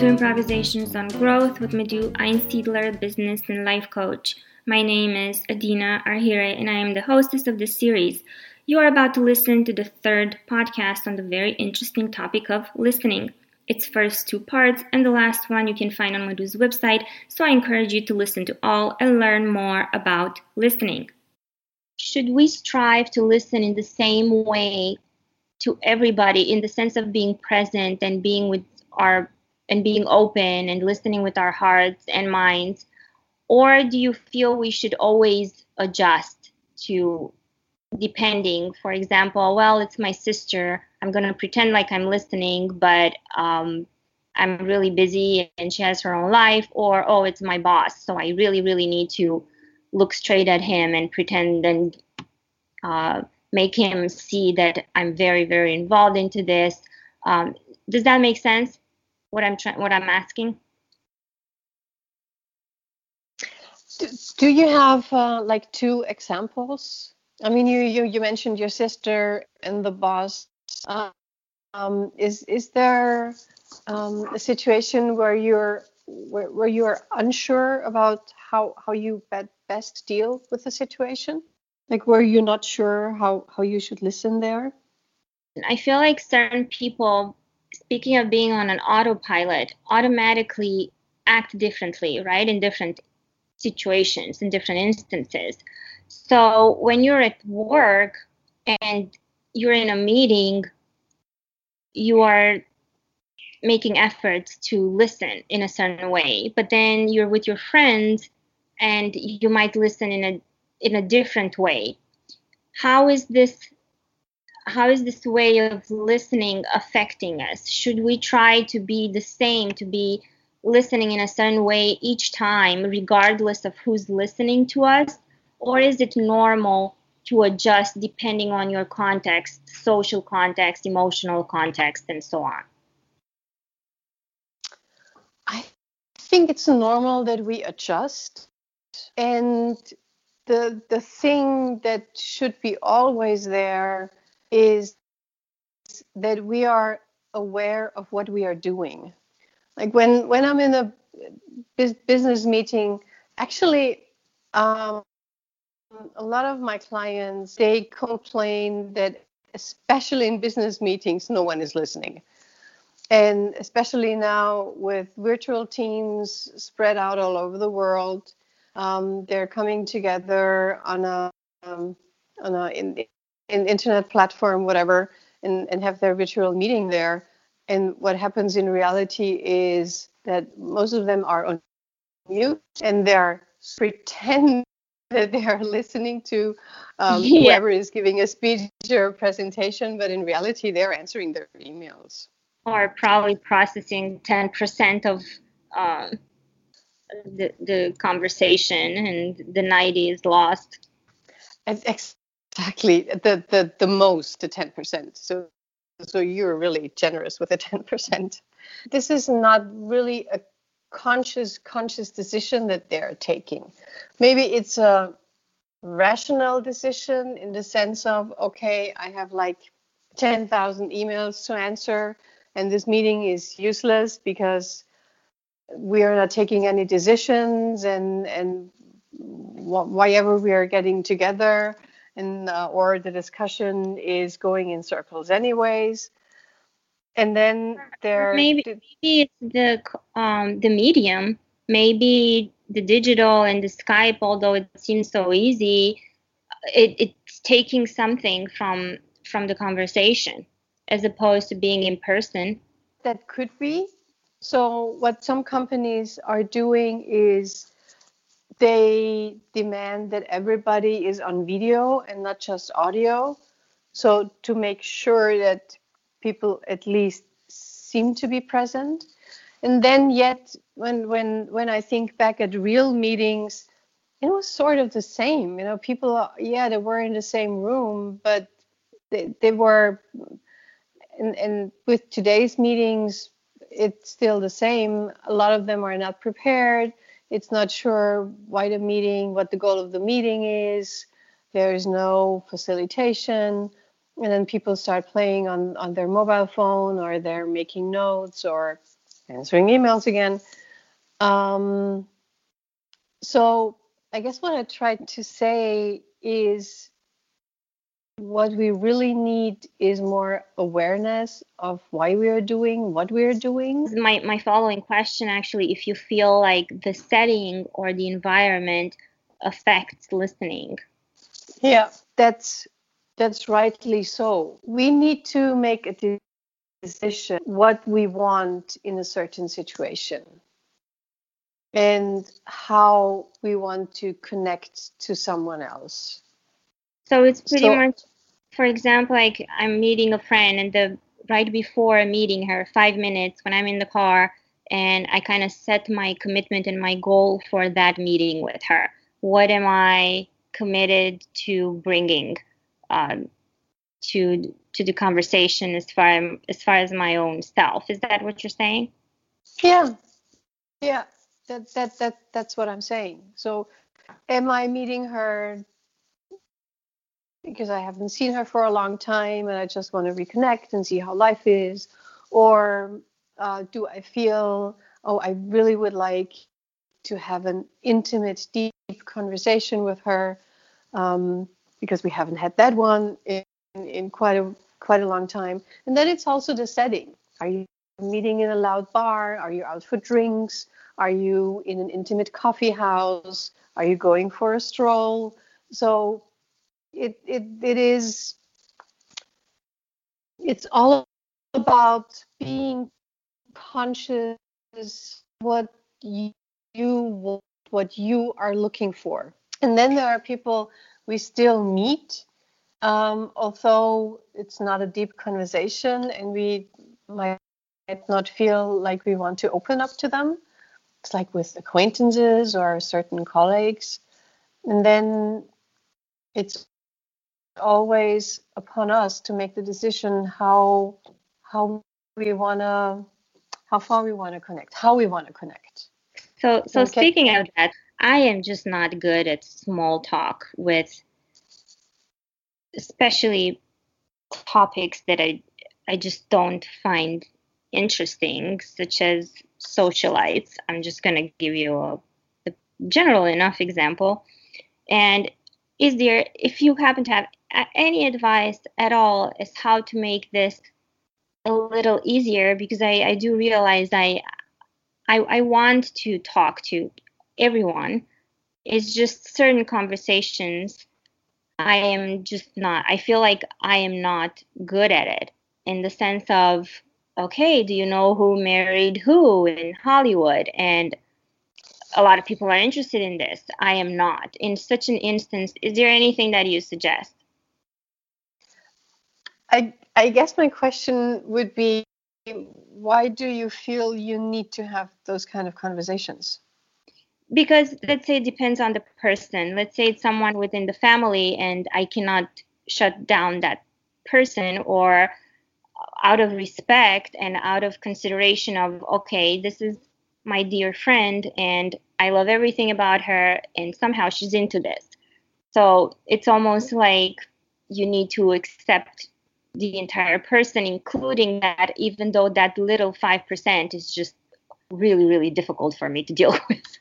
to Improvisations on Growth with Madhu Einsiedler, business and life coach. My name is Adina Arhire, and I am the hostess of this series. You are about to listen to the third podcast on the very interesting topic of listening. Its first two parts and the last one you can find on Madhu's website, so I encourage you to listen to all and learn more about listening. Should we strive to listen in the same way to everybody in the sense of being present and being with our and being open and listening with our hearts and minds? Or do you feel we should always adjust to depending? For example well it's my sister. I'm going to pretend like i'm listening but um, i'm really busy and she has her own life or oh it's my boss so i really really need to look straight at him and pretend and uh, make him see that i'm very very involved into this. Um, does that make sense what i'm trying what i'm asking. Do, do you have uh, like two examples? I mean you, you you mentioned your sister and the boss. Uh, um, is is there um, a situation where you're where, where you're unsure about how how you best deal with the situation? Like were you're not sure how how you should listen there? I feel like certain people speaking of being on an autopilot, automatically act differently, right, in different situations, in different instances. So when you're at work and you're in a meeting, you are making efforts to listen in a certain way, but then you're with your friends and you might listen in a in a different way. How is this how is this way of listening affecting us? Should we try to be the same, to be listening in a certain way each time, regardless of who's listening to us? Or is it normal to adjust depending on your context, social context, emotional context, and so on? I think it's normal that we adjust. And the the thing that should be always there is that we are aware of what we are doing. Like when when I'm in a business meeting, actually, um, a lot of my clients they complain that especially in business meetings, no one is listening. And especially now with virtual teams spread out all over the world, um, they're coming together on a um, on a in, an internet platform, whatever, and, and have their virtual meeting there. And what happens in reality is that most of them are on mute and they're pretend that they are listening to um, yeah. whoever is giving a speech or a presentation, but in reality, they're answering their emails. Or probably processing 10% of um, the, the conversation, and the 90 is lost. Exactly, the the the most, the ten percent. So so you're really generous with the ten percent. This is not really a conscious conscious decision that they're taking. Maybe it's a rational decision in the sense of okay, I have like ten thousand emails to answer, and this meeting is useless because we are not taking any decisions and and why ever we are getting together and uh, or the discussion is going in circles anyways. And then there maybe, maybe it's the um, the medium. Maybe the digital and the skype although it seems so easy it, it's taking something from from the conversation as opposed to being in person. That could be. So what some companies are doing is they demand that everybody is on video and not just audio. So to make sure that people at least seem to be present. And then yet when when when I think back at real meetings, it was sort of the same. You know, people yeah, they were in the same room, but they, they were and, and with today's meetings it's still the same. A lot of them are not prepared it's not sure why the meeting, what the goal of the meeting is. There's no facilitation. And then people start playing on, on their mobile phone or they're making notes or answering emails again. Um, so I guess what I tried to say is what we really need is more awareness of why we are doing what we are doing. My, my following question actually, if you feel like the setting or the environment affects listening. Yeah, that's that's rightly so. We need to make a decision what we want in a certain situation and how we want to connect to someone else. So it's pretty so, much, for example, like I'm meeting a friend, and the right before meeting her, five minutes when I'm in the car, and I kind of set my commitment and my goal for that meeting with her. What am I committed to bringing um, to to the conversation as far as far as my own self? Is that what you're saying? Yeah, yeah that that that that's what I'm saying. So, am I meeting her because I haven't seen her for a long time and I just want to reconnect and see how life is, or uh, do I feel oh I really would like to have an intimate, deep conversation with her um, because we haven't had that one in, in quite a quite a long time. And then it's also the setting. Are you meeting in a loud bar? Are you out for drinks? Are you in an intimate coffee house? Are you going for a stroll? So it it it is it's all about being conscious what you, you what you are looking for. And then there are people we still meet, um, although it's not a deep conversation, and we might not feel like we want to open up to them it's like with acquaintances or certain colleagues. And then it's always upon us to make the decision how how we want to how far we want to connect how we want to connect so so okay. speaking of that i am just not good at small talk with especially topics that i i just don't find interesting such as socialites. I'm just going to give you a, a, general enough example. And is there, if you happen to have any advice at all, as how to make this a little easier, because I, I do realize I, I, I want to talk to everyone. It's just certain conversations I am just not, I feel like I am not good at it in the sense of okay, do you know who married who in Hollywood? And a lot of people are interested in this. I am not. In such an instance, is there anything that you suggest? I I guess my question would be why do you feel you need to have those kind of conversations? Because let's say it depends on the person. Let's say it's someone within the family and I cannot shut down that person or out of respect and out of consideration of okay this is my dear friend and i love everything about her and somehow she's into this so it's almost like you need to accept the entire person including that even though that little 5% is just really really difficult for me to deal with.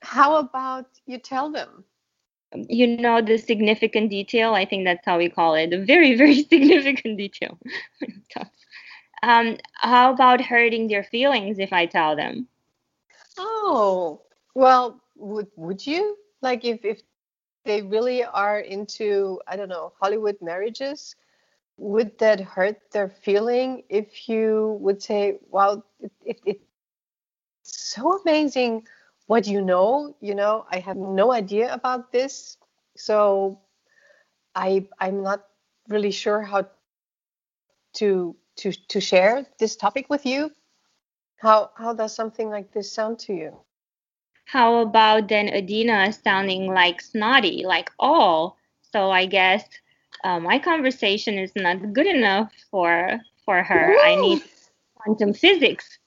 How about you tell them? You know the significant detail i think that's how we call it the very very significant detail. Um, how about hurting their feelings if i tell them? Oh well would would you? Like if if they really are into i don't know hollywood marriages. Would that hurt their feeling if you would say well it, it, it's so amazing what you know you know i have no idea about this. So i i'm not really sure how to to to share this topic with you. How how does something like this sound to you how about then adina sounding like snotty like oh so i guess uh, my conversation is not good enough for for her Woo! i need quantum physics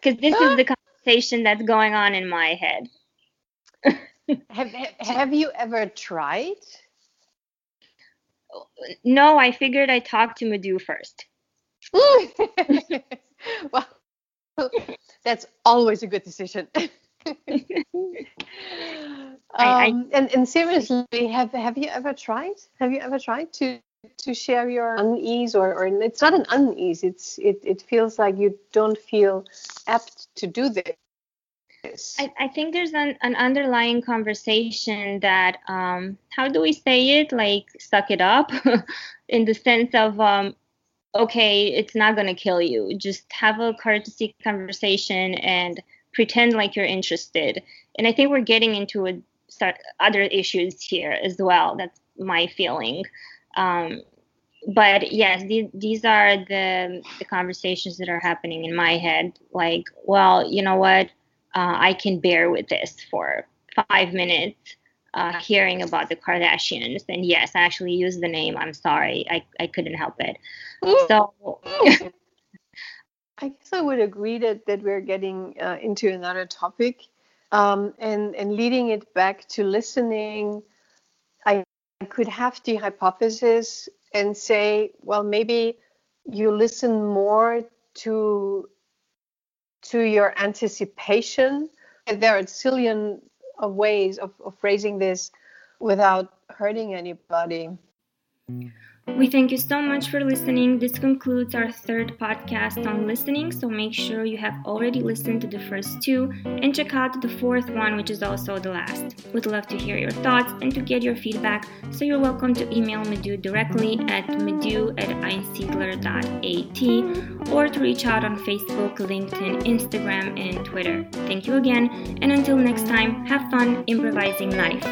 because this is the conversation that's going on in my head. have, have you ever tried? no, I figured I'd talk to Madhu first. well, that's always a good decision. Um, and, and seriously, have have you ever tried? Have you ever tried to to share your unease, or, or it's not an unease. It's it it feels like you don't feel apt to do this. I, I think there's an, an underlying conversation that um, how do we say it? Like suck it up, in the sense of um, okay, it's not gonna kill you. Just have a courtesy conversation and pretend like you're interested. And I think we're getting into a, other issues here as well. That's my feeling. Um, but yes, these, these are the, the conversations that are happening in my head. Like, well, you know what? Uh, I can bear with this for five minutes, uh, hearing about the Kardashians. And yes, I actually used the name. I'm sorry. I, I couldn't help it. So. I guess I would agree that, that we're getting uh, into another topic. Um, and, and leading it back to listening, I could have the hypothesis and say, well, maybe you listen more to to your anticipation. And there are a zillion of ways of, of phrasing this without hurting anybody. We thank you so much for listening. This concludes our third podcast on listening, so make sure you have already listened to the first two and check out the fourth one, which is also the last. We'd love to hear your thoughts and to get your feedback, so you're welcome to email Madhu directly at madhu at einsiedler.at or to reach out on Facebook, LinkedIn, Instagram, and Twitter. Thank you again, and until next time, have fun improvising life.